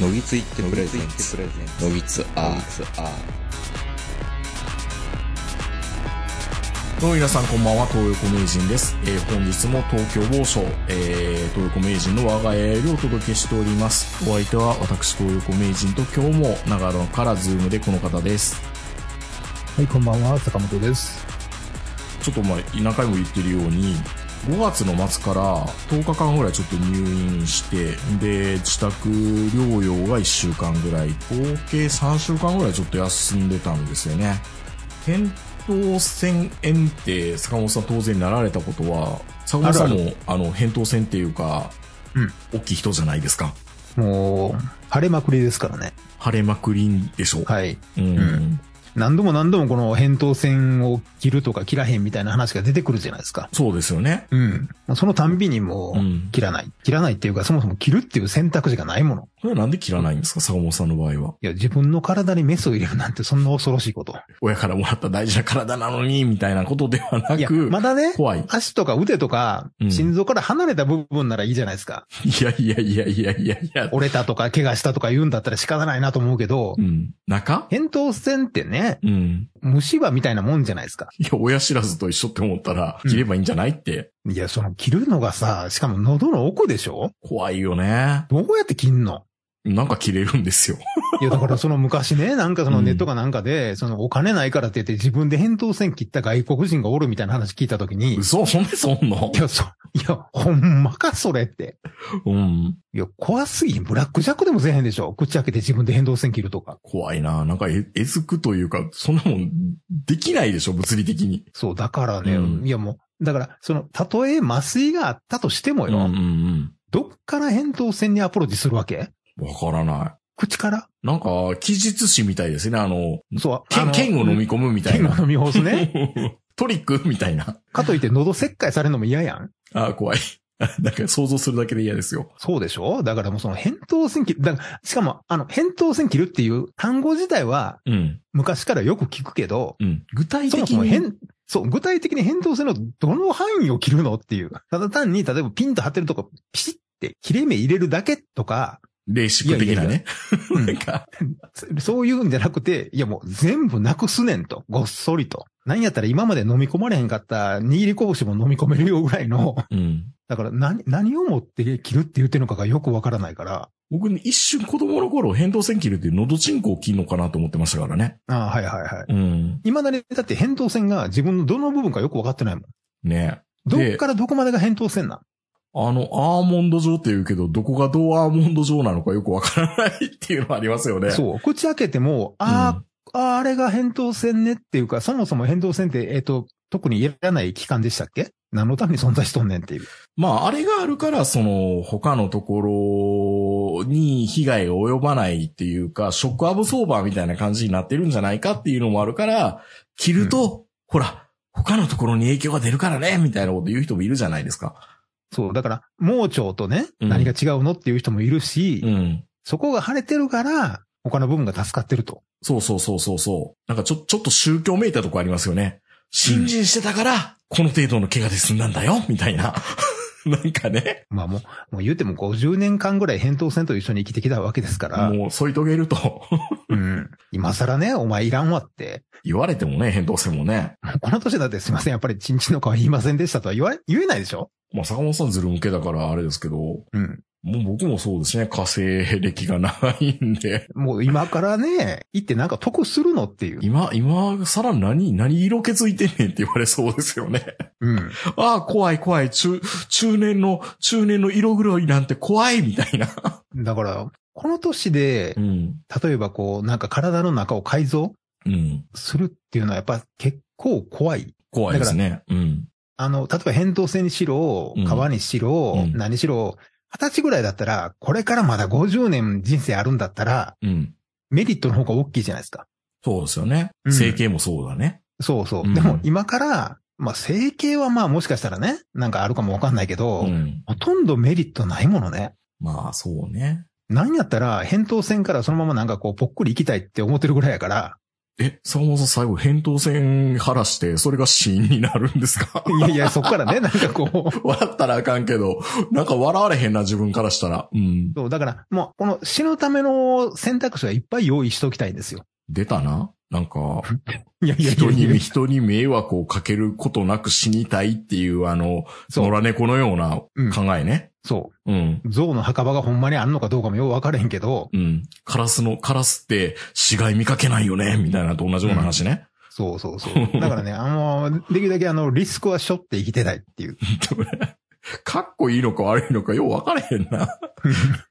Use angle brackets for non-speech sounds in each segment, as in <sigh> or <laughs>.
ノギツイット presents ノギツR どうも皆さんこんばんは、東横名人です。えー本日も東京某所、えー、東横名人の我が家よりお届けしております。お相手は私、東横名人と今日も長野から Zoom でこの方です。はい、こんばんは、坂本です。ちょっとまあ、何回も言ってるように、5月の末から10日間ぐらいちょっと入院して、で、自宅療養が1週間ぐらい、合計3週間ぐらいちょっと休んでたんですよね。扁桃腺炎って坂本さん当然なられたことは、坂本さんもあの、扁桃腺っていうか、うん大きい人じゃないですか。もう、晴れまくりですからね。腫れまくりんでしょう。はい。うん。うん何度も何度もこの扁桃腺を切るとか切らへんみたいな話が出てくるじゃないですか。そうですよね。うん。そのたんびにもうんう、切らない。切らないっていうか、そもそも切るっていう選択肢がないもの。これはなんで切らないんですか？坂本さんの場合は。いや、自分の体にメスを入れるなんてそんな恐ろしいこと。親からもらった大事な体なのに、みたいなことではないや、く、まだね、怖い。足とか腕とかうん、心臓から離れた部分ならいいじゃないですか。いやいやいやいやいやいや。折れたとか怪我したとか言うんだったら仕方ないなと思うけどう、ん。中？扁桃腺ってね、うん。虫歯みたいなもんじゃないですか。いや、親知らずと一緒って思ったら、うん切ればいいんじゃないって。いや、その切るのがさ、しかも喉の奥でしょ？怖いよね。どうやって切んの？なんか切れるんですよ。<laughs> いや、だからその昔ね、なんかそのネットかなんかで、そのお金ないからって言って自分で扁桃腺切った外国人がおるみたいな話聞いたときに、い嘘そんでそんの？や、そ、いや、ほんまかそれって。うん。いや、怖すぎん。ブラックジャックでもせえへんでしょ？口開けて自分で扁桃腺切るとか。怖いな。なんかえ、えずくというか、そんなもん、できないでしょ物理的に。そう、だからね、うんいやもう、だから、その、たとえ麻酔があったとしてもよ、うんうんうん。どっから扁桃腺にアプローチするわけ？わからない。口から？なんか、記述詞みたいですね。あの、そう、剣、剣を飲み込むみたいな。剣を飲み干すね。<laughs> トリックみたいな。かといって喉切開されるのも嫌やん。あー怖い。<laughs> なんか想像するだけで嫌ですよ。そうでしょ？だからもうその扁桃腺切る。だから、しかも、あの、扁桃腺切るっていう単語自体はうん。昔からよく聞くけど、うん。具体そも的に。そも扁、そう、具体的に扁桃腺のどの範囲を切るのっていう。ただ単に、例えばピンと張ってるとこ、ピシって切れ目入れるだけとか、レーシック的なね。うん <laughs> なんか、そういうんじゃなくて、いやもう全部なくすねんと、ごっそりと。なんやったら今まで飲み込まれへんかった握り拳も飲み込めるよぐらいの、うん。だから何、何をもって切るって言ってるのかがよくわからないから、僕ね、一瞬子供の頃、扁桃腺切るって喉チンコを切るのかなと思ってましたからね。ああ、はいはいはい。うん。未だに、だって扁桃腺が自分のどの部分かよくわかってないもん。ねどでっからどこまでが扁桃腺なん？あの、アーモンド状って言うけど、どこがどうアーモンド状なのかよくわからないっていうのはありますよね。う。そう。口開けても、ああ、ああ、あれが扁桃腺ねっていうか、そもそも扁桃腺って、えっ、と、特にいらない器官でしたっけ？何のために存在しとんねんっていう。まあ、あれがあるから、その、他のところに被害が及ばないっていうか、ショックアブソーバーみたいな感じになってるんじゃないかっていうのもあるから、切ると、ほら、他のところに影響が出るからね、みたいなこと言う人もいるじゃないですか。そう。だから、盲腸とね、うん何が違うのっていう人もいるし、うん。そこが腫れてるから、他の部分が助かってると。そうそうそうそうそう。なんかちょ、ちょっと宗教めいたとこありますよね。信心してたから、この程度の怪我で済んだんだよ、みたいな。<laughs> なんかね、まあもう、もう言うても50年間ぐらい扁桃腺と一緒に生きてきたわけですから、もう添い遂げると、<laughs> うん。今更ね、お前いらんわって。言われてもね、扁桃腺もね。この年だってすいません、やっぱりチンチンの皮言いませんでしたとは言わ、言えないでしょまあ、坂本さんずる向けだからあれですけど、うん。もう僕もそうですね、火星歴が長いんで。<laughs> もう今からね、行ってなんか得するのっていう。今、今、さら何、何色気づいてんねんって言われそうですよね。うん。<laughs> ああ、怖い怖い、中、中年の、中年の色黒いなんて怖いみたいな。<laughs> だから、この年でう、ん。例えばこう、なんか体の中を改造うん。するっていうのはやっぱ結構怖い。怖いですね。うん。あの、例えば扁桃腺にしろ、皮うんにしろ、うん何しろ、二十歳ぐらいだったら、これからまだ50年人生あるんだったら、うん。メリットの方が大きいじゃないですか。そうですよね。うん整形もそうだね。そうそう。うんでも今から、まあ整形はまあもしかしたらね、なんかあるかもわかんないけど、うん。ほとんどメリットないものね。まあ、そうね。なんやったら、扁桃腺からそのままなんかこう、ぽっくり行きたいって思ってるぐらいやから、え、坂本さん最後、扁桃腺晴らして、それが死因になるんですか？いやいや、そっからね、<laughs> なんかこう、笑ったらあかんけど、なんか笑われへんな、自分からしたら。うん。そう、だから、もう、この死ぬための選択肢はいっぱい用意しときたいんですよ。出たな？なんか、<laughs> いやいやい人に、人に迷惑をかけることなく死にたいっていう、あの、そう野良猫のようなうん考えね。そうん。う。象の墓場がほんまにあんのかどうかもよう分からへんけど、うん。カラスの、カラスって死骸見かけないよね、みたいなのと同じような話ね。そうそうそう。だからね、あの、できるだけあの、リスクは背負って生きてないっていう。<laughs> かっこいいのか悪いのかよう分からへんな。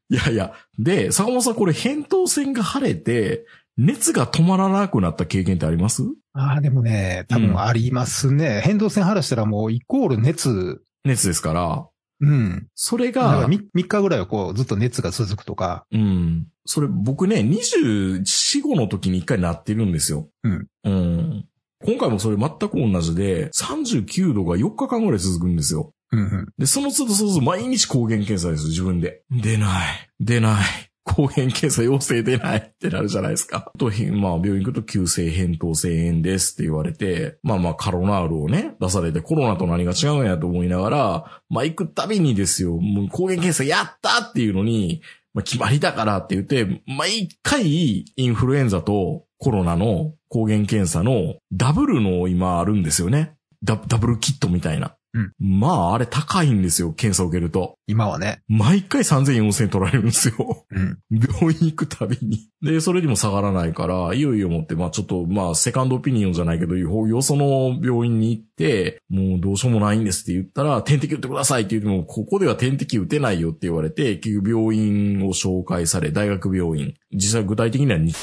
いやいや。で、坂本さんこれ扁桃腺が腫れて、熱が止まらなくなった経験ってあります？ああ、でもね、多分ありますね。変動線晴らしたらもうイコール熱、熱ですから、うん。それが、3, 日ぐらいはこうずっと熱が続くとか、うん。それ僕ね、24、5の時に一回なってるんですよ。うん。うん。今回もそれ全く同じで、39度が4日間ぐらい続くんですよ。うんうん。で、その都度その都度毎日抗原検査ですよ、自分で。出ない。出ない。抗原検査陽性出ないってなるじゃないですか。と、まあ、病院行くと急性扁桃腺炎ですって言われて、まあまあ、カロナールをね、出されて、コロナと何が違うんやと思いながら、まあ行くたびにですよ、もう抗原検査やったっていうのに、まあ決まりだからって言って、毎回インフルエンザとコロナの抗原検査のダブルの今あるんですよね。ダダブルキットみたいな。うんまあ、あれ高いんですよ、検査を受けると。今はね。毎回3000、4000取られるんですよ。うん。病院行くたびに。で、それにも下がらないから、いよいよもって、まあちょっと、まあセカンドオピニオンじゃないけど、よその病院に行って、もうどうしようもないんですって言ったら、点滴打ってくださいって言っても、ここでは点滴打てないよって言われて、結局病院を紹介され、大学病院、実際具体的には日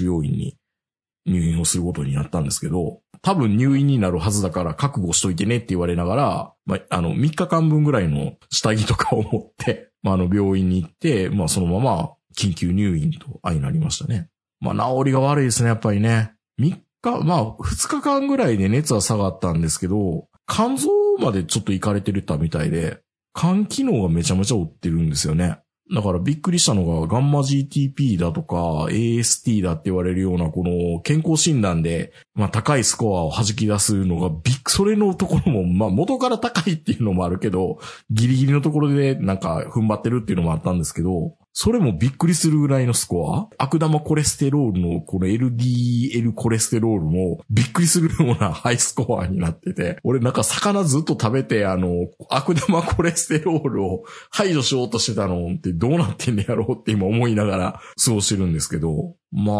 病院に入院をすることになったんですけど、多分入院になるはずだから覚悟しといてねって言われながら、まあ、あの、3日間分ぐらいの下着とかを持って、<laughs> まあ、あの、病院に行って、まあ、そのまま緊急入院と相なりましたね。まあ、治りが悪いですね、やっぱりね。3日、まあ、2日間ぐらいで熱は下がったんですけど、肝臓までちょっと行かれてるたみたいで、肝機能がめちゃめちゃ追ってるんですよね。だからびっくりしたのが、ガンマ GTP だとか、AST だって言われるような、この健康診断で、まあ高いスコアを弾き出すのが、ビッグそれのところも、まあ元から高いっていうのもあるけど、ギリギリのところでなんか踏ん張ってるっていうのもあったんですけど、それもびっくりするぐらいのスコア？悪玉コレステロールのこの LDL コレステロールもびっくりするようなハイスコアになってて、俺なんか魚ずっと食べてあの、悪玉コレステロールを排除しようとしてたのってどうなってんねやろうって今思いながら過ごしてるんですけど、まあ、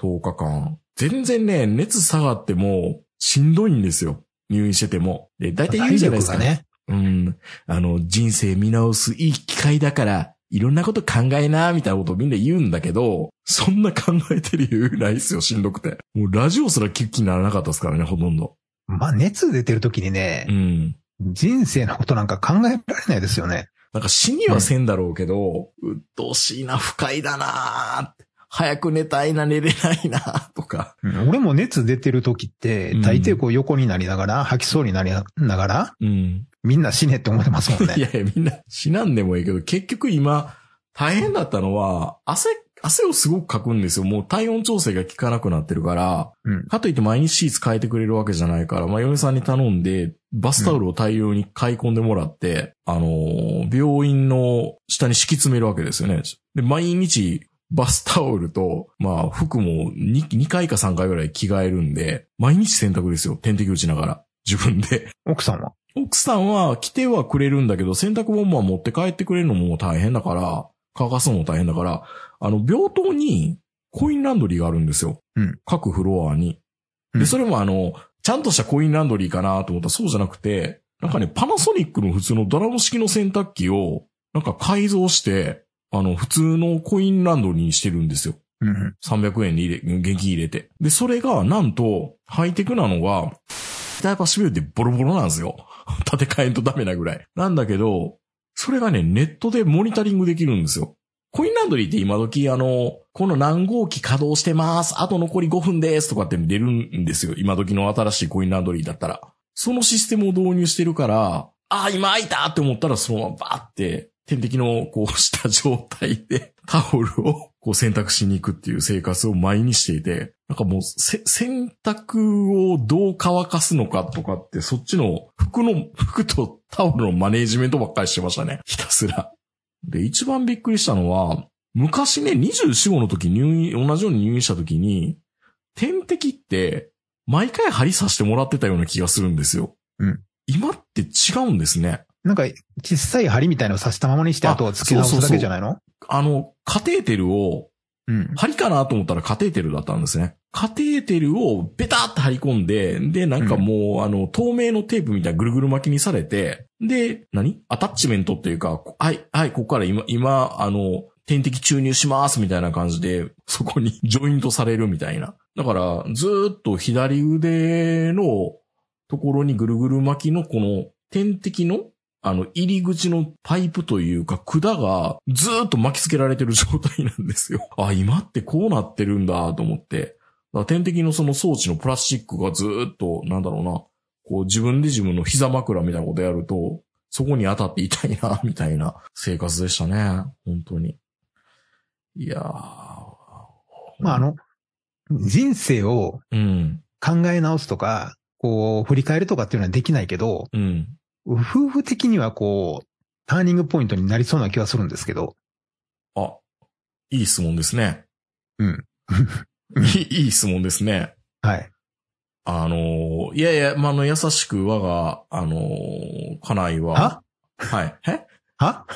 10日間。全然ね、熱下がってもしんどいんですよ。入院してても。で、大体言うじゃないですか。ね。うん。あの、人生見直すいい機会だから、いろんなこと考えな、みたいなことをみんな言うんだけど、そんな考えてる余裕ないですよ、しんどくて。もうラジオすら聞く気にならなかったですからね、ほとんど。まあ、熱出てる時にねう、ん。人生のことなんか考えられないですよね。なんか死にはせんだろうけど、うっとうしいな、不快だな早く寝たいな、寝れないな、とか。うん俺も熱出てる時ってうん、大抵こう横になりながら、吐きそうになりながら、うん。みんな死ねって思ってますもんね。いやいや、みんな死なんでもいいけど、結局今、大変だったのは、汗、汗をすごくかくんですよ。もう体温調整が効かなくなってるから、うんかといって毎日シーツ変えてくれるわけじゃないから、まあ、嫁さんに頼んで、バスタオルを大量に買い込んでもらって、あのー病院の下に敷き詰めるわけですよね。で、毎日、バスタオルと、まあ、服も 2, 2回か3回ぐらい着替えるんで、毎日洗濯ですよ。点滴打ちながら。自分で。奥さんは？奥さんは来てはくれるんだけど、洗濯物は持って帰ってくれるのも大変だから、乾かすのも大変だから、あの、病棟にコインランドリーがあるんですよ。うん各フロアに。で、うんそれもあの、ちゃんとしたコインランドリーかなと思ったらそうじゃなくて、なんかね、パナソニックの普通のドラム式の洗濯機を、なんか改造して、あの、普通のコインランドリーにしてるんですよ。うん。300円に入れ、現金入れて。で、それが、なんと、ハイテクなのが、ダイパーシビルってボロボロなんですよ。<laughs> 建て替えんとダメなぐらい。なんだけど、それがね、ネットでモニタリングできるんですよ。コインランドリーって今時あの、この何号機稼働してます。あと残り5分ですとかって出るんですよ。今時の新しいコインランドリーだったら。そのシステムを導入してるから、ああ、今開いたって思ったらそのままバーって、点滴のこうした状態でタオルをこう洗濯しに行くっていう生活を毎にしていて、なんかもう、せ、洗濯をどう乾かすのかとかって、そっちの服の、服とタオルのマネージメントばっかりしてましたね。ひたすら。で、一番びっくりしたのは、昔ね、24、5の時入院、同じように入院した時に、点滴って、毎回針刺してもらってたような気がするんですよ。うん。今って違うんですね。なんか、小さい針みたいのを刺したままにして、ああとは付け直すだけじゃないの？あの、カテーテルを、うん。針かなと思ったらカテーテルだったんですね。カテーテルをベターって貼り込んで、で、なんかもう、あの、透明のテープみたいなぐるぐる巻きにされて、で、何？アタッチメントっていうか、こはい、はい、ここから今、今、あの、点滴注入しますみたいな感じで、そこに <laughs> ジョイントされるみたいな。だから、ずーっと左腕のところにぐるぐる巻きのこの点滴のあの、入り口のパイプというか管がずーっと巻きつけられてる状態なんですよ。<laughs> あ、今ってこうなってるんだと思って。点滴のその装置のプラスチックがずーっと、なんだろうな、こう自分で自分の膝枕みたいなことやると、そこに当たって痛いな、みたいな生活でしたね。本当に。いやー。まあ、あの、人生をうん。考え直すとか、こう、振り返るとかっていうのはできないけど、うん。夫婦的にはこう、ターニングポイントになりそうな気はするんですけど、あ、いい質問ですね。うん。<laughs> いい質問ですね。はい。あのーいやいや、まあ、あの、優しく我が、あのー家内は、は？はい。え？は？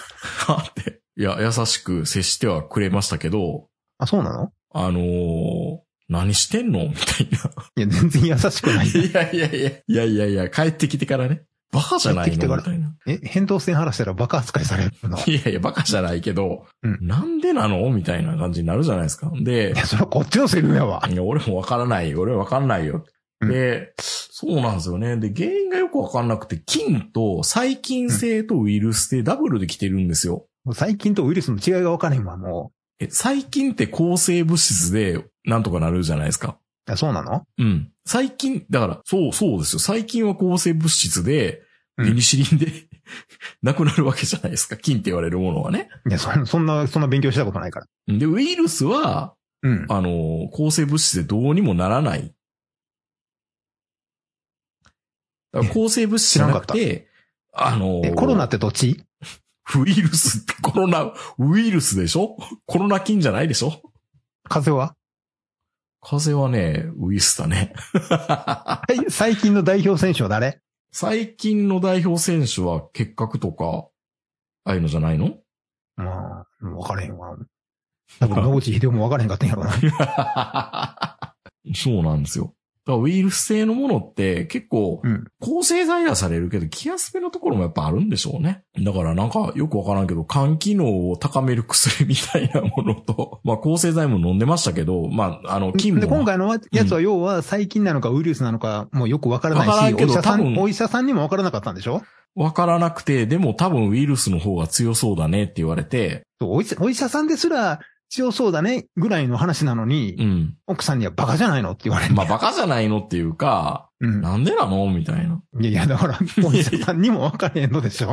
は？って。いや、優しく接してはくれましたけど、あ、そうなの？あのー何してんの？みたいいや、全然優しくない。な。<laughs> いやいやいや、いやいやいや、帰ってきてからね。バカじゃない帰ってみたいな。え、扁桃腺晴らしたらバカ扱いされるの？いいやいや、バカじゃないけど、うんなんでなの？みたいな感じになるじゃないですか。で、や、それはこっちのセリフやわ。いや、俺もわからないよ。俺はわかんないよ。うんで、そうなんですよね。で、原因がよくわかんなくて、菌と細菌性とウイルス性ダブルで来てるんですよ。細菌とウイルスの違いが分からへんわ、もえ、細菌って抗生物質でなんとかなるじゃないですか。う。あそうなの？うん。細菌、だから、そう、そうですよ。細菌は抗生物質で、うんペニシリンで、<laughs> なくなるわけじゃないですか。菌って言われるものはね。いや、そそんな、そんな勉強したことないから。で、ウイルスは、うん。あの、抗生物質でどうにもならない。だから抗生物質じゃなくて、あの、え、コロナってどっち？<laughs> ウイルスってコロナ、ウイルスでしょ？コロナ菌じゃないでしょ？風邪は？風邪はね、ウイルスだね。はい、最近の代表選手は誰？最近の代表選手は結核とか、ああいうのじゃないの？まあ、分からへんわ。多分、野口秀夫も分からへんかったんやろな。<laughs> そうなんですよ。だからウイルス性のものって結構うん。抗生剤はされるけど、気休めのところもやっぱあるんでしょうね。だからなんかよくわからんけど、肝機能を高める薬みたいなものと、<laughs> まあ抗生剤も飲んでましたけど、まああの、菌も。で、今回のやつは要は細菌なのかウイルスなのかもうよく分からないし、分からんけどお医者さ多分ん、お医者さんにも分からなかったんでしょ？わからなくて、でも多分ウイルスの方が強そうだねって言われて、お医者さんですら強そうだねぐらいの話なのに、うん。奥さんにはバカじゃないのって言われる。まあバカじゃないのっていうか、うん。なんでなのみたいな。いやいや、だから、お医者さんにも分からへんのでしょ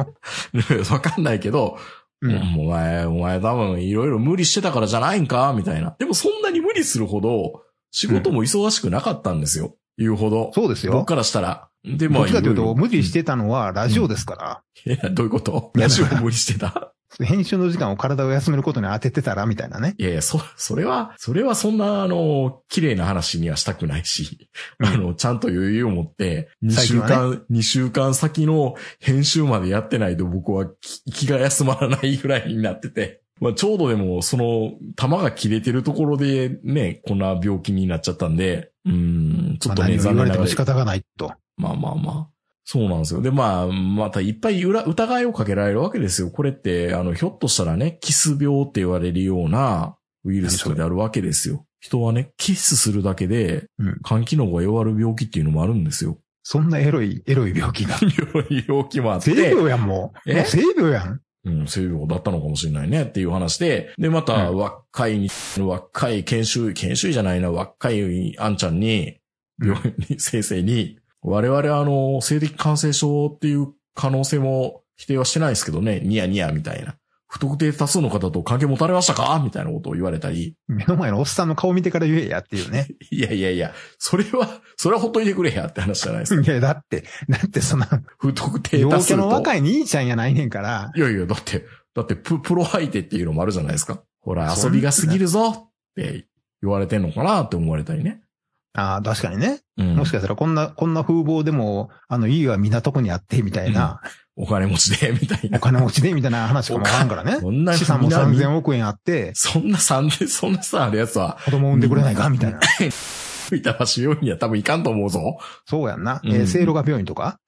<laughs> わかんないけど、うん。お前、お前多分いろいろ無理してたからじゃないんかみたいな。でもそんなに無理するほど、仕事も忙しくなかったんですよ。言うほど。そうですよ。僕からしたら。で、どっちかというと、無理してたのはラジオですから。いや、どういうこと？ラジオも無理してた？編集の時間を体を休めることに当ててたら、みたいなね。いやいや、そ、それは、それはそんな、あの、綺麗な話にはしたくないし、うんあの、ちゃんと余裕を持って、2週間、二週間先の編集までやってないと僕は気気が休まらないぐらいになってて、まあ、ちょうどでも、その、弾が切れてるところでね、こんな病気になっちゃったんで、うん、ちょっとね、まあ何を言われても残念ながら仕方がないと。まあまあまあ。そうなんですよ。で、まあ、またいっぱい裏疑いをかけられるわけですよ。これって、あの、ひょっとしたらね、キス病って言われるようなウイルスであるわけですよ。人はね、キスするだけでうん、肝機能が弱る病気っていうのもあるんですよ。そんなエロい、エロい病気が。<laughs> 病気もあって。性病やん、もう。え？性病やん。うん、性病だったのかもしれないねっていう話で、で、また、うん若いに、若い研修医、研修医じゃないな、若いあんちゃんに、病院に、先生に、我々あの、性的感染症っていう可能性も否定はしてないですけどね、ニヤニヤみたいな。不特定多数の方と関係持たれましたか？みたいなことを言われたり、目の前のおっさんの顔見てから言えやっていうね。<laughs> いやいやいや、それは、それはほっといてくれやって話じゃないですか。いや、だって、だってそんな、不特定陽多数と。キャの若い兄ちゃんやないねんから、いやいや、だって、だってプ、プロ相手っていうのもあるじゃないですか。ほら、遊びが過ぎるぞって言われてんのかなって思われたりね。ああ、確かにね。うん。もしかしたらこんな、こんな風貌でも、あの、家は港区にあって、みたいな、お金持ちで、<laughs> みたいおな。金持ちで、みたいな話かもわからんからね。<laughs> そんな資産もみんな3000億円あって、そんな三千、そんなさ、あるやつは、子供産んでくれないか？みたいな。<laughs> 板橋病院には多分いかんと思うぞ。そうやんな。うんえー、聖路が病院とか？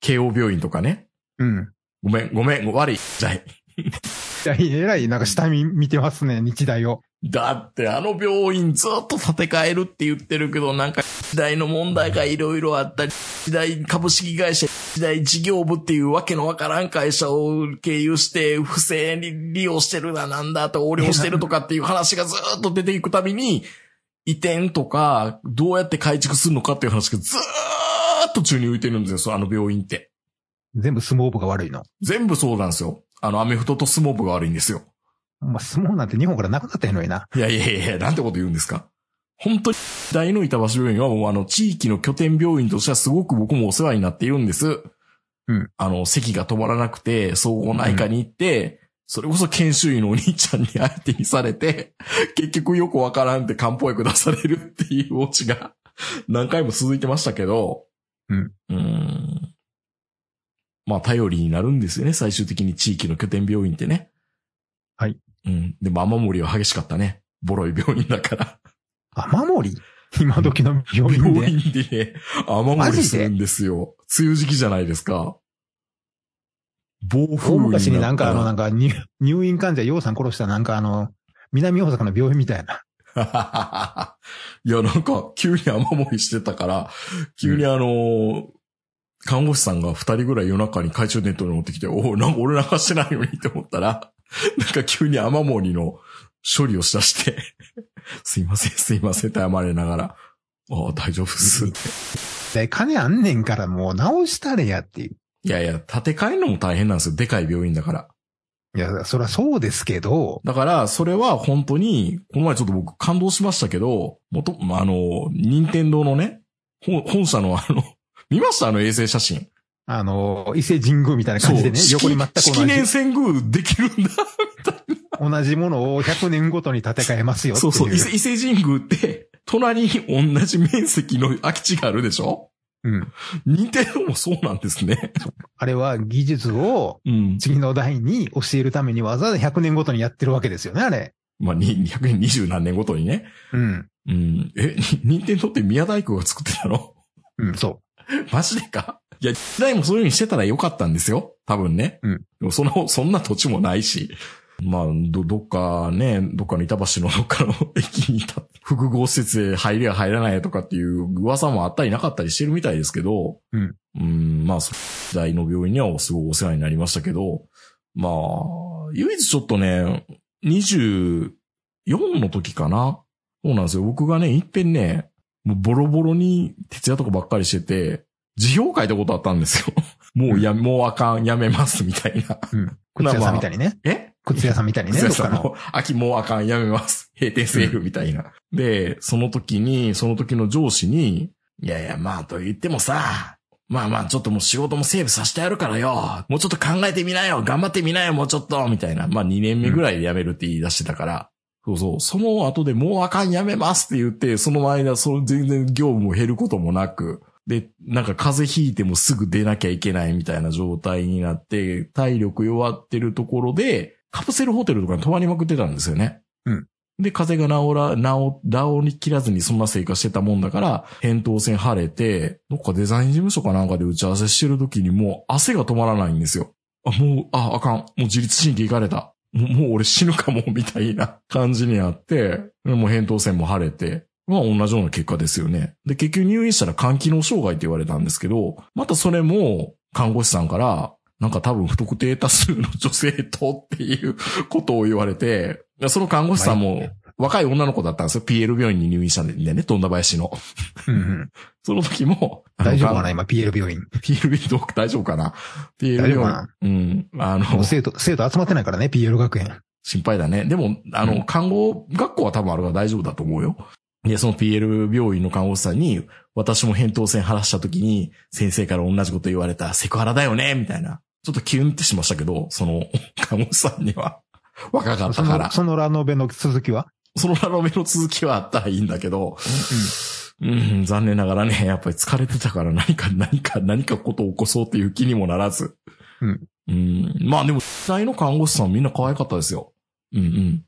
慶応病院とかね。うん。ごめん、ごめん、悪い。じゃあいや、えらい、なんか下見見てますね、日大を。だってあの病院ずっと建て替えるって言ってるけど、なんか時代の問題がいろいろあったり、時代株式会社、時代事業部っていうわけのわからん会社を経由して不正に利用してるだなんだと横領してるとかっていう話がずっと出ていくたびに、移転とか、どうやって改築するのかっていう話がずーっと宙に浮いてるんですよ、あの病院って。全部相撲部が悪いの？全部そうなんですよ。あの、アメフトと相撲部が悪いんですよ。まあ、相撲なんて日本からなくなったやのにな。いやいやいや、なんてこと言うんですか？本当に、大の板橋病院はもうあの、地域の拠点病院としてはすごく僕もお世話になっているんです。うん。あの、席が止まらなくて、総合内科に行って、それこそ研修医のお兄ちゃんに相手にされて、結局よくわからんって漢方薬出されるっていうオチが何回も続いてましたけど、うん。うーん。まあ、頼りになるんですよね、最終的に地域の拠点病院ってね。はい。うん。でも雨漏りは激しかったね。ボロい病院だから。雨漏り？今時の病院で。病院でね、雨漏りするんですよ。梅雨時期じゃないですか。暴風大に昔になんかあの、ななんか入入院患者、洋さん殺したなんかあの、南大阪の病院みたいな。<laughs> いや、なんか、急に雨漏りしてたから、急にあの、看護師さんが二人ぐらい夜中に懐中電灯に持ってきて、おお、なんか俺流してないのにって思ったら、<laughs> なんか急に雨漏りの処理をしだして、<laughs> すいません、すいませんって謝れながら、ああ、大丈夫っすって。で、金あんねんからもう直したれやっていう。いやいや、建て替えるのも大変なんですよ。でかい病院だから。いや、そりゃそうですけど、だから、それは本当に、この前ちょっと僕感動しましたけど、もと、まああの、任天堂のね、本本社のあの、<laughs> 見ました？あの衛星写真。あの、伊勢神宮みたいな感じでね、横に全く同式年じ、遷宮できるんだ。同じものを100年ごとに建て替えますよってい。そううそう。伊勢神宮って、隣に同じ面積の空き地があるでしょ？うん。任天堂もそうなんですね。あれは技術をうん。次の代に教えるためにわざわざ100年ごとにやってるわけですよね、あれ。まあ、に220何年ごとにね。うん。うん。え、に任天堂って宮大工が作ってたの？うん、そ <laughs> マジでか？いや、時代もそういう風にしてたらよかったんですよ。多分ね。うん。でもその、そんな土地もないし。まあ、ど、どっかね、どっかの板橋のどっかの駅にいた複合施設へ入りや入らないとかっていう噂もあったりなかったりしてるみたいですけど。うん。うん、まあ、そ時代の病院にはすごいお世話になりましたけど、まあ、唯一ちょっとね、24の時かな。そうなんですよ。僕がね、いっぺんね、もうボロボロに徹夜とかばっかりしてて、辞表書いたことあったんですよ。<laughs> もうや、もうあかん、やめます、みたいな。う。うん。靴屋さんみたいにね。<laughs> え？靴屋さんみたいにね、<laughs> どっかの。もう秋もうあかん、やめます。閉店セールみたいな。で、その時に、その時の上司に、いやいや、まあと言ってもさ、まあまあちょっともう仕事もセーブさせてやるからよ。もうちょっと考えてみなよ。頑張ってみなよ、もうちょっと。みたいな。まあ2年目ぐらいで辞めるって言い出してたから。そうそう。その後でもうあかん、やめますって言って、その間、その全然業務も減ることもなく、で、なんか風邪ひいてもすぐ出なきゃいけないみたいな状態になって、体力弱ってるところで、カプセルホテルとかに泊まりまくってたんですよね。うん。で、風邪が治ら、治、治りきらずにそんな生活してたもんだから、扁桃腺腫れて、どっかデザイン事務所かなんかで打ち合わせしてる時にもう汗が止まらないんですよ。あ、もう、あ、あかん。もう自律神経いかれた。もう俺死ぬかも、みたいな感じにあって、もう扁桃腺も腫れて、まあ同じような結果ですよね。で、結局入院したら肝機能障害って言われたんですけど、またそれも看護師さんから、なんか多分不特定多数の女性とっていうことを言われて、その看護師さんも、若い女の子だったんですよ。PL 病院に入院したんでね、富田林の。うんうん。<laughs> その時も、大丈夫かなな今 PL 病院。?PL 病院どう大丈夫かな ?PL 病院。うん。あの、生徒、生徒集まってないからね、PL 学園。心配だね。でも、あの、うん看護学校は多分あるから大丈夫だと思うよ。で、その PL 病院の看護師さんに、私も扁桃腺晴らした時に、先生から同じこと言われた、セクハラだよねみたいな。ちょっとキュンってしましたけど、その、<laughs> 看護師さんには、若かったそからの、。そのラノベの続きは？そのラノベの続きはあったらいいんだけど、うん、残念ながらね、やっぱり疲れてたから何か、何か、何かことを起こそうっていう気にもならず。うん。うん。まあでも、実際の看護師さんみんな可愛かったですよ。うんうん。い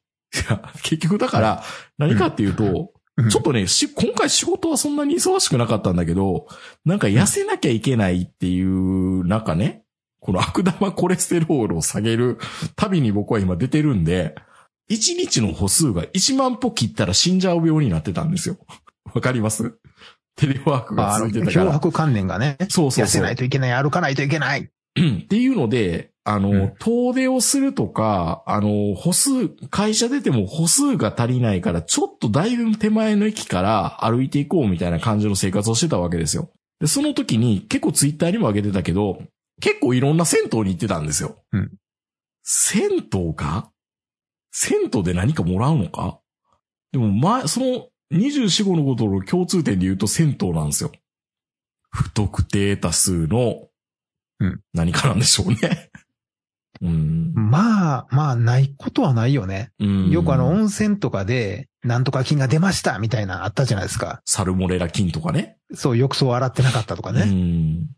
や、結局だから、何かっていうと、うんちょっとね、し、今回仕事はそんなに忙しくなかったんだけど、なんか痩せなきゃいけないっていう、なんかね、この悪玉コレステロールを下げる旅に僕は今出てるんで、1日の歩数が1万歩切ったら死んじゃう病になってたんですよ。<laughs> わかります？テレワークが続いてたから。脅迫観念がね。そうそうそう痩せない。といけない、歩かないといけない。うんっていうので、あの、うん遠出をするとか、あの、歩数、会社出ても歩数が足りないから、ちょっとだいぶ手前の駅から歩いていこうみたいな感じの生活をしてたわけですよ。で、その時に結構ツイッターにも上げてたけど、結構いろんな銭湯に行ってたんですよ。うん銭湯か銭湯で何かもらうのか？でも、ま、その24、5のことの共通点で言うと銭湯なんですよ。不特定多数のうん何かなんでしょうね。<laughs> うん。まあ、まあ、ないことはないよね。うんよくあの、温泉とかで、なんとか菌が出ましたみたいなあったじゃないですか。サルモレラ菌とかね。そう、浴槽洗ってなかったとかうね。ん。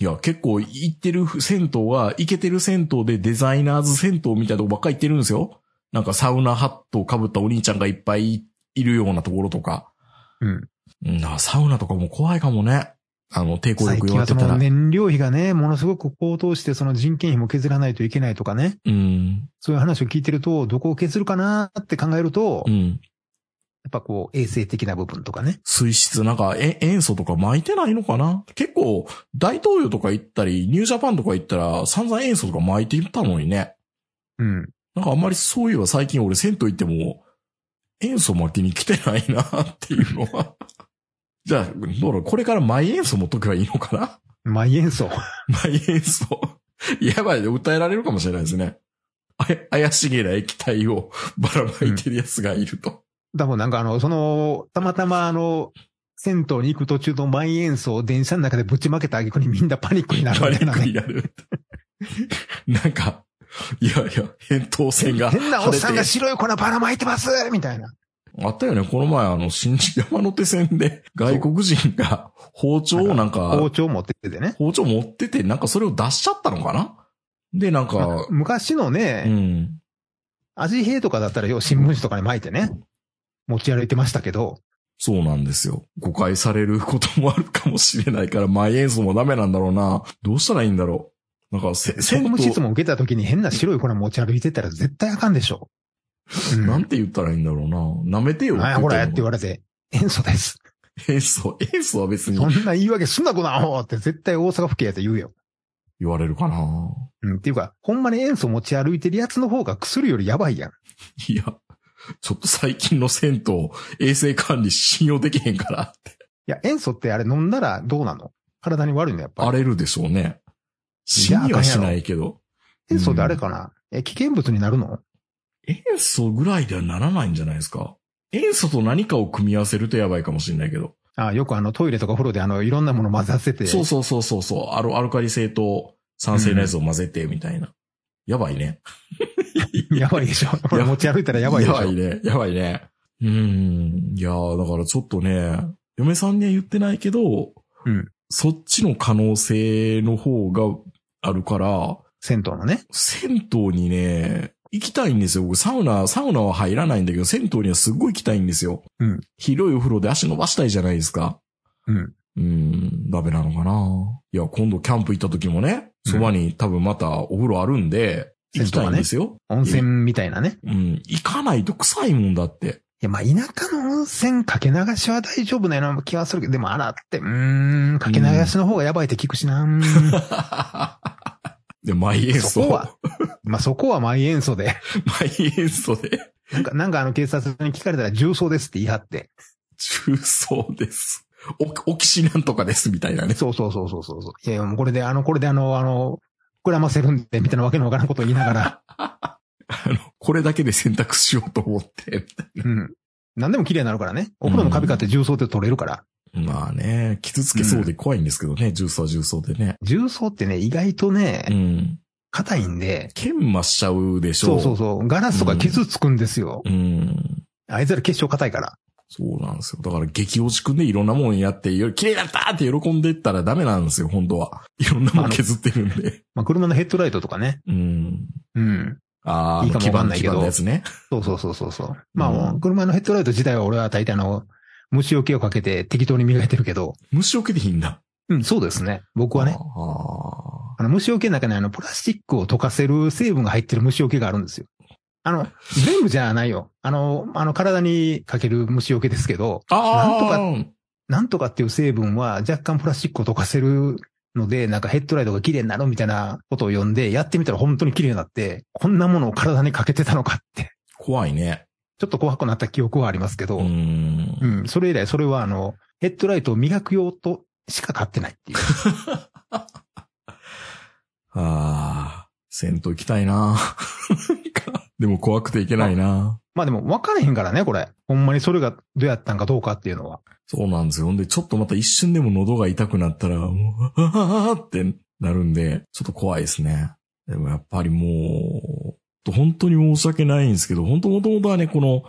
いや、結構行ってる銭湯は、行けてる銭湯でデザイナーズ銭湯みたいなとこばっかり行ってるんですよ。なんかサウナハットを被ったお兄ちゃんがいっぱいいるようなところとか。うん。うん、だからサウナとかも怖いかもね。あの、抵抗最力弱ってたら。燃料費がね、ものすごく高騰して、その人件費も削らないといけないとかね。うん。そういう話を聞いてると、どこを削るかなって考えると、やうん。っぱこう、衛生的な部分とかね。水質、なんか、え、塩素とか巻いてないのかな？結構、大東洋とか行ったり、ニュージャパンとか行ったら、散々塩素とか巻いていったのにね。うん。なんかあんまりそういえば最近俺銭湯行っても、塩素巻きに来てないなっていうのは。<laughs> じゃあ、どうこれからマイ塩素持っとけばいいのかな？マイ塩素。マイ塩素。やばいね、訴えられるかもしれないですね。あや怪しげな液体をばらまいてるやつがいると。多分なんかあの、その、たまたまあの、銭湯に行く途中のマイ塩素を電車の中でぶちまけた挙句にみんなパニックになるパニック。になる。なんか、いやいや、扁桃腺が。<laughs> 変なおっさんが白い粉ばらまいてますみたいな。あったよね、この前あの、新宿山手線で外国人が包丁をなんか、包丁持っててね。包丁持ってて、なんかそれを出しちゃったのかな？で、なんか、昔のうね、ん。味変とかだったらよ、新聞紙とかに巻いてね、持ち歩いてましたけど、そうなんですよ。誤解されることもあるかもしれないから、マイ塩素もダメなんだろうな。どうしたらいいんだろう。なんか、せ、職銭務質湯、問受けた時に変な白い粉持ち歩いてたら絶対あかんでしょ。うん。なんて言ったらいいんだろうな。舐めてよ。なんやこれって言われれて、塩素です。塩素、塩素は別にそんな言い訳すんなこなって絶対大阪府警やって言うよ。言われるかな。うん。っていうか、ほんまに塩素持ち歩いてるやつの方が薬よりやばいやん。いや、ちょっと最近の銭湯、衛生管理信用できへんからって。いや、塩素ってあれ飲んだらどうなの？体に悪いのやっぱり。荒れるでしょうね。死にはしないけど。塩素ってあれかな、え、危険物になるの？塩素ぐらいではならないんじゃないですか。塩素と何かを組み合わせるとやばいかもしれないけど。あよくあのトイレとか風呂であのいろんなもの混ざせて。そうそうそうそうそう。アルアルカリ性と酸性のやつを混ぜてみたいな。やばいね。<laughs> やばいでしょ。<laughs> これ持ち歩いたらやばいでしょ。やばいね。やばいね。うーん。いやーだからちょっとね、嫁さんには言ってないけど、うんそっちの可能性の方があるから、銭湯のね。銭湯にね、行きたいんですよ。僕サウナ、サウナは入らないんだけど、銭湯にはすっごい行きたいんですよ。うん広いお風呂で足伸ばしたいじゃないですか。うん。うーん、ダメなのかな。いや、今度キャンプ行った時もね、そばに多分またお風呂あるんで、行きたいんですよ。温泉みたいなね。うん、行かないと臭いもんだって。いや、まあ、田舎の温泉かけ流しは大丈夫なような気はするけど、でも洗って、うーん、かけ流しの方がやばいって聞くしな。<laughs> で、マイ塩素。そこは、まあ、そこはマイ塩素で、マイ塩素で、なんか、なんかあの警察に聞かれたら重曹ですって言い張って、重曹です。お、オキシなんとかです、みたいなね。そうそうそうそうそういや、もうこれで、あの、これであの、あの、膨らませるんで、みたいなわけのわからんことを言いながら、あの、これだけで選択しようと思って、みたいうん。何でも綺麗になるからね。お風呂のカビ買って重曹って取れるから。な。まあね、傷つけそうで怖いんですけどね、重曹は重曹でね。重曹ってね、意外とうね、ん。硬いんで、研磨しちゃうでしょそうそうそう、ガラスとか傷つくんですよ。うん。あいつら結晶硬いから。そうなんですよ。だから激落ちくんでいろんなもんやって、よ綺麗だったって喜んでいったらダメなんですよ、本当は。いろんなもん削ってるんで。<laughs> まあ、車のヘッドライトとかね。うん。うん。ああ、いいかもわかんないけど基盤のやつね。そうそうそうそうそう。まあ、車のヘッドライト自体は俺は大体あの、虫除けをかけて適当に磨いてるけど、虫除けでいいんだ。うん、そうですね。僕はね。ああの、虫除けの中にあの、プラスチックを溶かせる成分が入ってる虫除けがあるんですよ。あの、全部じゃないよ。あの、あの、体にかける虫除けですけど。なんとかなんとかっていう成分は若干プラスチックを溶かせるので、なんかヘッドライトが綺麗になるみたいなことを読んで、やってみたら本当に綺麗になって、こんなものを体にかけてたのかって、怖いね。ちょっと怖くなった記憶はありますけど、ううん、ん。それ以来それはあの、ヘッドライトを磨く用としか買ってないっていう。<laughs> ああ、銭湯行きたいな。<laughs> でも怖くていけないな。まあでも分からへんからね、これ。ほんまにそれがどうやったんかどうかっていうのは。そうなんですよ。ほんで、ちょっとまた一瞬でも喉が痛くなったら、もう、ああってなるんで、ちょっと怖いですね。でもやっぱりもう、本当に申し訳ないんですけど、本当もともとはね、この、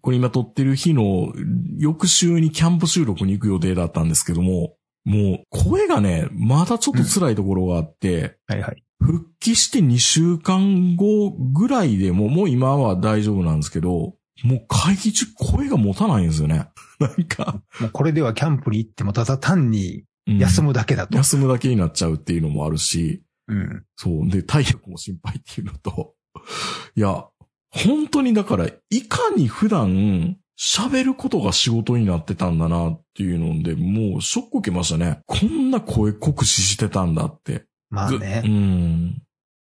これ今撮ってる日の翌週にキャンプ収録に行く予定だったんですけども、もう声がね、まだちょっと辛いところがあって、はいはい。復帰して2週間後ぐらいでも、もう今は大丈夫なんですけど、もう会議中声が持たないんですよね。<laughs> なんか、もうこれではキャンプに行ってもただ単にうん休むだけだと。休むだけになっちゃうっていうのもあるし、うん。そう。で、体力も心配っていうのと、いや、本当にだから、いかに普段喋ることが仕事になってたんだなっていうので、もうショック受けましたね。こんな声酷使してたんだって。まあね。ん。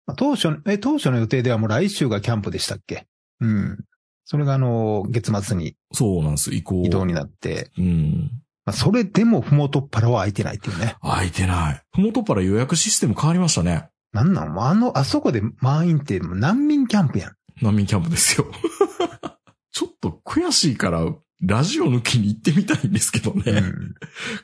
まあ当初、え、当初の予定ではもう来週がキャンプでしたっけ？うん。それがあの、月末にそうなんです。移行。移動になって、うん。まあ、それでもふもとっぱらは空いてないっていうね。空いてない。ふもとっぱら予約システム変わりましたね。なんなん？あの、あそこで満員って難民キャンプやん。難民キャンプですよ。<laughs> ちょっと悔しいから、ラジオ抜きに行ってみたいんですけどね。うん。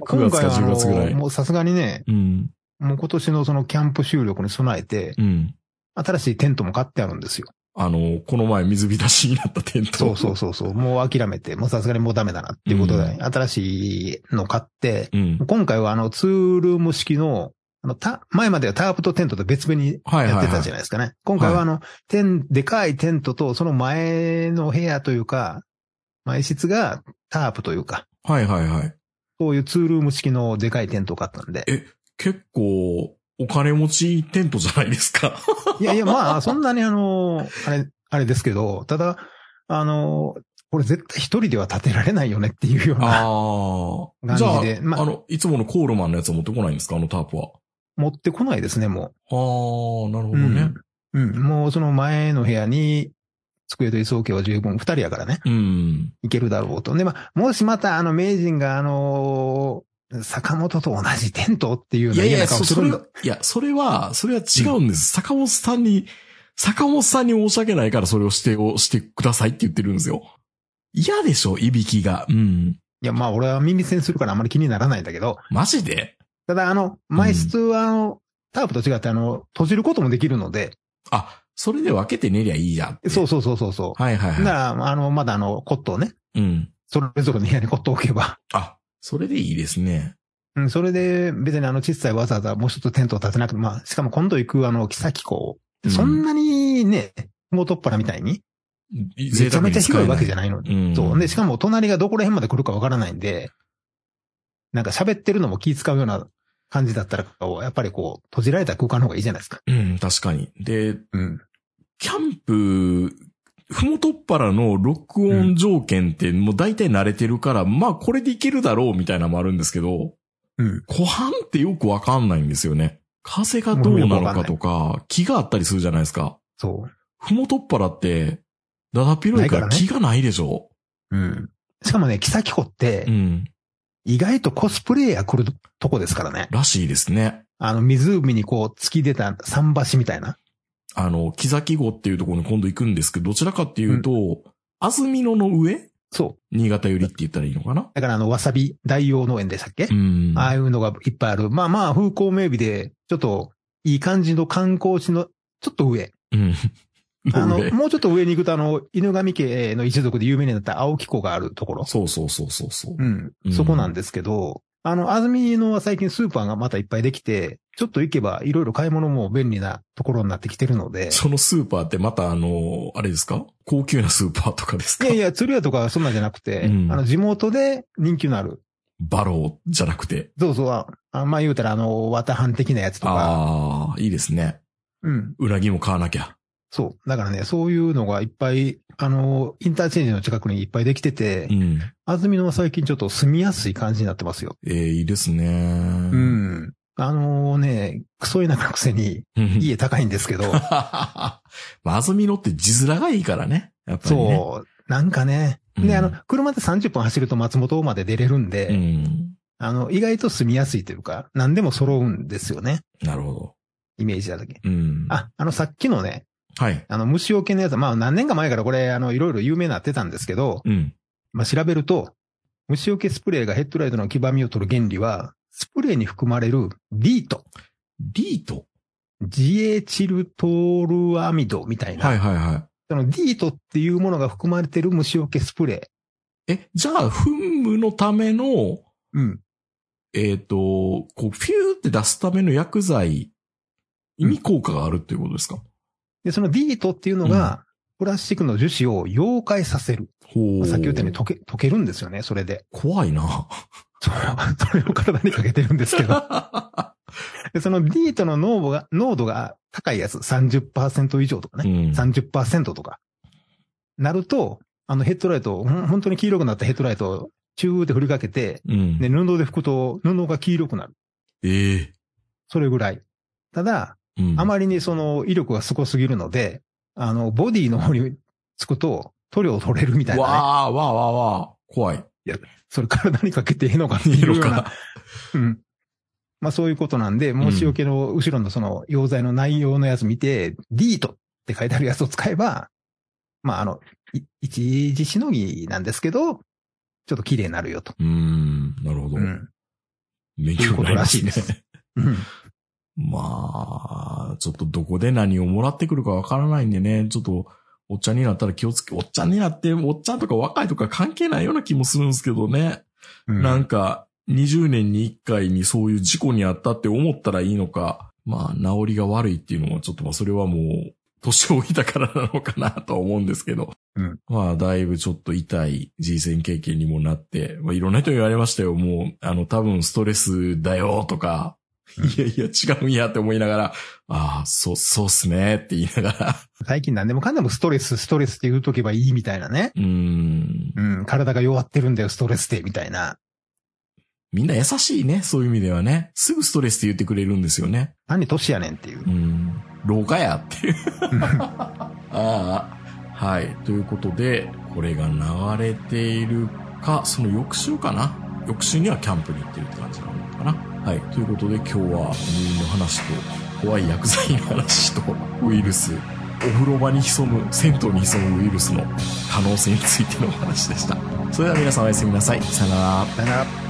<laughs> 9月か今回はあ10月ぐらいの、もうさすがにね、うん。もう今年のそのキャンプ収録に備えて、うん。新しいテントも買ってあるんですよ。あの、この前水浸しになったテント。そうそうそうそう。もう諦めて、もうさすがにもうダメだなっていうことで、う新しいの買って、うん。今回はあの、ツールーム式の、あの、た、前まではタープとテントと別々にやってたじゃないですかね。今回はあの、テン、でかいテントと、その前の部屋というか、前室がタープというか、はいはいはい。そういうツールーム式のでかいテントを買ったんで。結構、お金持ちテントじゃないですか。<laughs> いやいや、まあ、そんなにあの、あれ、あれですけど、ただ、あの、これ絶対一人では建てられないよねっていうような、ああ。感じゃあ、まああの、いつものコールマンのやつは持ってこないんですか？あのタープは。持ってこないですね、もああ、なるほう。どね。うん。うん。もうその前の部屋に、机と椅子置けば十分二人やからね、うん。いけるだろうと。で、まあ、もしまたあの名人があの坂本と同じテントっていうよういやいや、そ、れは、いや、それは、それは違うんです。坂本さんに、坂本さんに申し訳ないからそれをしてをしてくださいって言ってるんですよ。嫌でしょ、いびきが。うん。いや、まあ俺は耳栓するからあんまり気にならないんだけど、マジで？ただあの、前室はあの、タープと違ってあの、閉じることもできるので、あ、それで分けて寝りゃいいじゃん。そうそうそうそうそう。はいはいだはから、あの、まだあの、コットをね、い。うん。それぞれの部屋にコットを置けば、あ、それでいいですね。うん、それで別にあの、小さいわざわざもう一つテントを立てなくて、まあ、しかも今度行くあの、木崎港、うんそんなにね、元っ腹みたいに、めちゃめちゃ広いわけじゃないので、うん。そう。で、しかも隣がどこら辺まで来るかわからないんで、なんか喋ってるのも気使うような感じだったら、やっぱりこう、閉じられた空間の方がいいじゃないですか。うん、確かに。で、うん。キャンプ、ふもとっぱらの録音条件ってもう大体慣れてるから、まあこれでいけるだろうみたいなのもあるんですけど、うん。湖畔ってよくわかんないんですよね。風がどうなのかとか、木があったりするじゃないですか。そう。ふもとっぱらって、だだっ広いからないからね木がないでしょ。うん。しかもね、木崎湖ってう、ん。意外とコスプレイヤー来るとこですからね。らしいですね。あの、湖にこう、突き出た桟橋みたいな。あの、木崎号っていうところに今度行くんですけど、どちらかっていうと、安曇野の上？そう。新潟寄りって言ったらいいのかな？だからあの、わさび大王農園でしたっけ、うん。ああいうのがいっぱいある。まあまあ、風光明媚で、ちょっと、いい感じの観光地の、ちょっと上。うん。<laughs> あの、上もうちょっと上に行くと、あの、犬神家の一族で有名になった青木湖があるところ。そうそうそうそうそう。うんうん。そこなんですけど、あの、安曇野は最近スーパーがまたいっぱいできて、ちょっと行けばいろいろ買い物も便利なところになってきてるので。そのスーパーってまたあの、あれですか？高級なスーパーとかですか？いやいや、釣り屋とかはそんなんじゃなくて、うんあの、地元で人気のある。バローじゃなくて？そうそう、ああまあ言うたらあの、綿半的なやつとか。ああ、いいですね。うん。うなぎも買わなきゃ。そう。だからね、そういうのがいっぱい、あの、インターチェンジの近くにいっぱいできててう、ん。安曇野は最近ちょっと住みやすい感じになってますよ。ええいいですね。ううん。ん。あのね、クソ田舎のくせに家高いんですけど、<laughs> まあ、安曇野って字面がいいからね。やっぱりね。そう。なんかね。うんで、あの、車で30分走ると松本まで出れるんで、うん。あの、意外と住みやすいというか、何でも揃うんですよね。なるほど。イメージだけ。うん。あ、あの、さっきのね、はい。あの、虫除けのやつ、まあ何年か前からこれ、あの、いろいろ有名になってたんですけど、うん。まあ調べると、虫除けスプレーがヘッドライトの黄ばみを取る原理は、スプレーに含まれるリート、リート？ジエチルトールアミドみたいな、はいはいはい。そのディートっていうものが含まれてる虫除けスプレえ、じゃあ、噴霧のための、ー。うん。えっ、と、こう、フューって出すための薬剤に効果があるっていうことですか、で、そのディートっていうのが、プラスチックの樹脂を溶解させる。ほう。さっき言ったように溶け、溶けるんですよね、それで。怖いな。そ <laughs> れを体にかけてるんですけど。<laughs> でそのディートの濃度が、濃度が高いやつ、30%以上とかね。うん。30%とか。なると、あのヘッドライト、本当に黄色くなったヘッドライトをチューって振りかけて、うん。で、布で拭くと布が黄色くなる。ええそれぐらい。ただ、うん。あまりにその威力がすごすぎるので、あの、ボディの方につくと塗料取れるみたいな、ね。わあ、わあ、わあ、わあ。怖い。それ体にかけてええのかっていいのいうような。か。うん。まあそういうことなんで、虫除けの後ろのその溶剤の内容のやつ見て、ディートって書いてあるやつを使えば、まああの、い一時しのぎなんですけど、ちょっと綺麗になるよと。うーん。なるほど。うん。勉強になりますということらしいね。うん。まあ、ちょっとどこで何をもらってくるかわからないんでね、ちょっと、おっちゃんになったら気をつけ、おっちゃんになって、おっちゃんとか若いとか関係ないような気もするんですけどね。うんなんか、20年に1回にそういう事故にあったって思ったらいいのか、まあ、治りが悪いっていうのはちょっとまあ、それはもう、年老いたからなのかなとは思うんですけど。うんまあ、だいぶちょっと痛い人生経験にもなって、まあ、いろんな人に言われましたよ。もう、あの、多分ストレスだよとか、いやいや、違うんやって思いながら、ああ、そう、そうっすねって言いながら、最近何でもかんでもストレス、ストレスって言うとけばいいみたいなね。うーん。うん。体が弱ってるんだよ、ストレスで、みたいな。みんな優しいね、そういう意味ではね。すぐストレスって言ってくれるんですよね。何年やねんっていうう。ん。老化やっていう。<laughs> ああ。はい。ということで、これが流れているか、その翌週かな。翌週にはキャンプに行ってるって感じなのかな。はい。ということで今日は入院の話と、怖い薬剤の話と、ウイルス、お風呂場に潜む、銭湯に潜むウイルスの可能性についてのお話でした。それでは皆さんおやすみなさい。さよなら。さよなら。